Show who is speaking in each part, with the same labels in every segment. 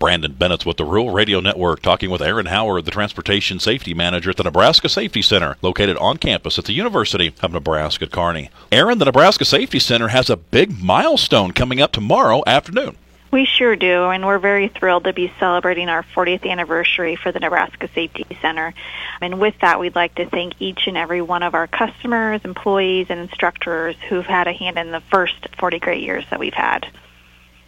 Speaker 1: Brandon Bennett's with the Rural Radio Network talking with Aaron Howard, the Transportation Safety Manager at the Nebraska Safety Center, located on campus at the University of Nebraska at Kearney. Aaron, the Nebraska Safety Center has a big milestone coming up tomorrow afternoon.
Speaker 2: We sure do, and we're very thrilled to be celebrating our 40th anniversary for the Nebraska Safety Center. And with that, we'd like to thank each and every one of our customers, employees, and instructors who've had a hand in the first 40 great years that we've had.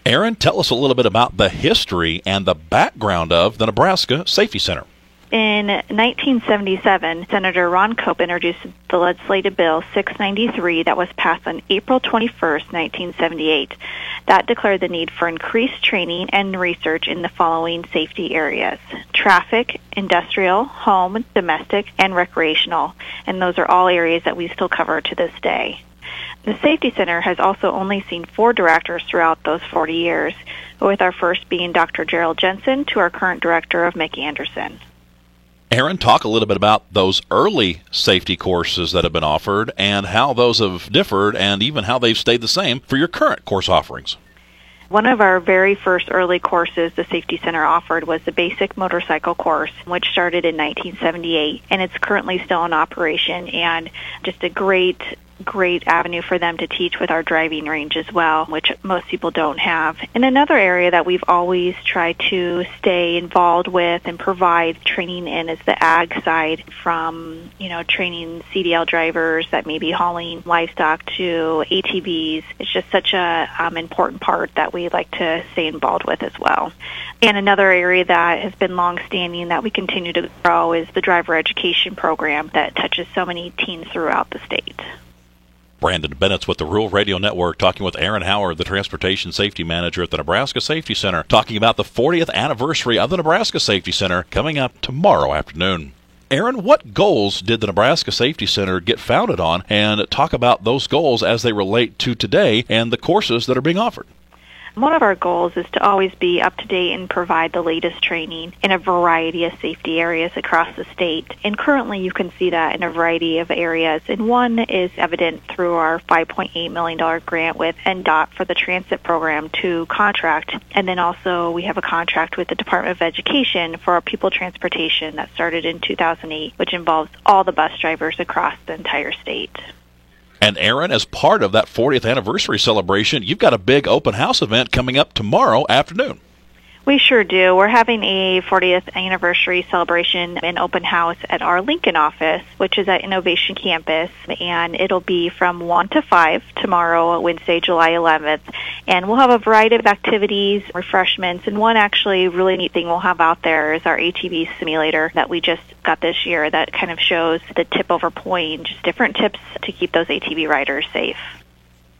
Speaker 1: Aaron, tell us a little bit about the history and the background of the Nebraska Safety Center.
Speaker 2: In 1977, Senator Ron Cope introduced the legislative bill 693 that was passed on April 21, 1978. That declared the need for increased training and research in the following safety areas traffic, industrial, home, domestic, and recreational. And those are all areas that we still cover to this day. The Safety Center has also only seen four directors throughout those 40 years, with our first being Dr. Gerald Jensen to our current director of Mickey Anderson.
Speaker 1: Aaron, talk a little bit about those early safety courses that have been offered and how those have differed and even how they've stayed the same for your current course offerings.
Speaker 2: One of our very first early courses the Safety Center offered was the basic motorcycle course, which started in 1978, and it's currently still in operation and just a great great avenue for them to teach with our driving range as well, which most people don't have. And another area that we've always tried to stay involved with and provide training in is the ag side from, you know, training CDL drivers that may be hauling livestock to ATVs. It's just such a um, important part that we like to stay involved with as well. And another area that has been long-standing that we continue to grow is the driver education program that touches so many teens throughout the state.
Speaker 1: Brandon Bennett's with the Rural Radio Network talking with Aaron Howard, the Transportation Safety Manager at the Nebraska Safety Center, talking about the 40th anniversary of the Nebraska Safety Center coming up tomorrow afternoon. Aaron, what goals did the Nebraska Safety Center get founded on? And talk about those goals as they relate to today and the courses that are being offered.
Speaker 2: One of our goals is to always be up to date and provide the latest training in a variety of safety areas across the state. And currently you can see that in a variety of areas. And one is evident through our $5.8 million grant with NDOT for the transit program to contract. And then also we have a contract with the Department of Education for our pupil transportation that started in 2008, which involves all the bus drivers across the entire state.
Speaker 1: And Aaron, as part of that 40th anniversary celebration, you've got a big open house event coming up tomorrow afternoon.
Speaker 2: We sure do. We're having a 40th anniversary celebration and open house at our Lincoln office, which is at Innovation Campus, and it'll be from 1 to 5 tomorrow, Wednesday, July 11th. And we'll have a variety of activities, refreshments, and one actually really neat thing we'll have out there is our ATV simulator that we just got this year that kind of shows the tip over point, just different tips to keep those ATV riders safe.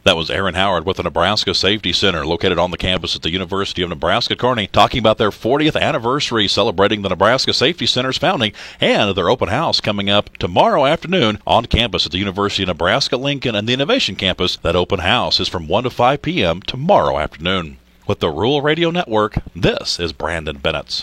Speaker 1: That was Aaron Howard with the Nebraska Safety Center, located on the campus at the University of Nebraska Kearney, talking about their 40th anniversary celebrating the Nebraska Safety Center's founding and their open house coming up tomorrow afternoon on campus at the University of Nebraska Lincoln and the Innovation Campus. That open house is from 1 to 5 p.m. tomorrow afternoon. With the Rural Radio Network, this is Brandon Bennett's.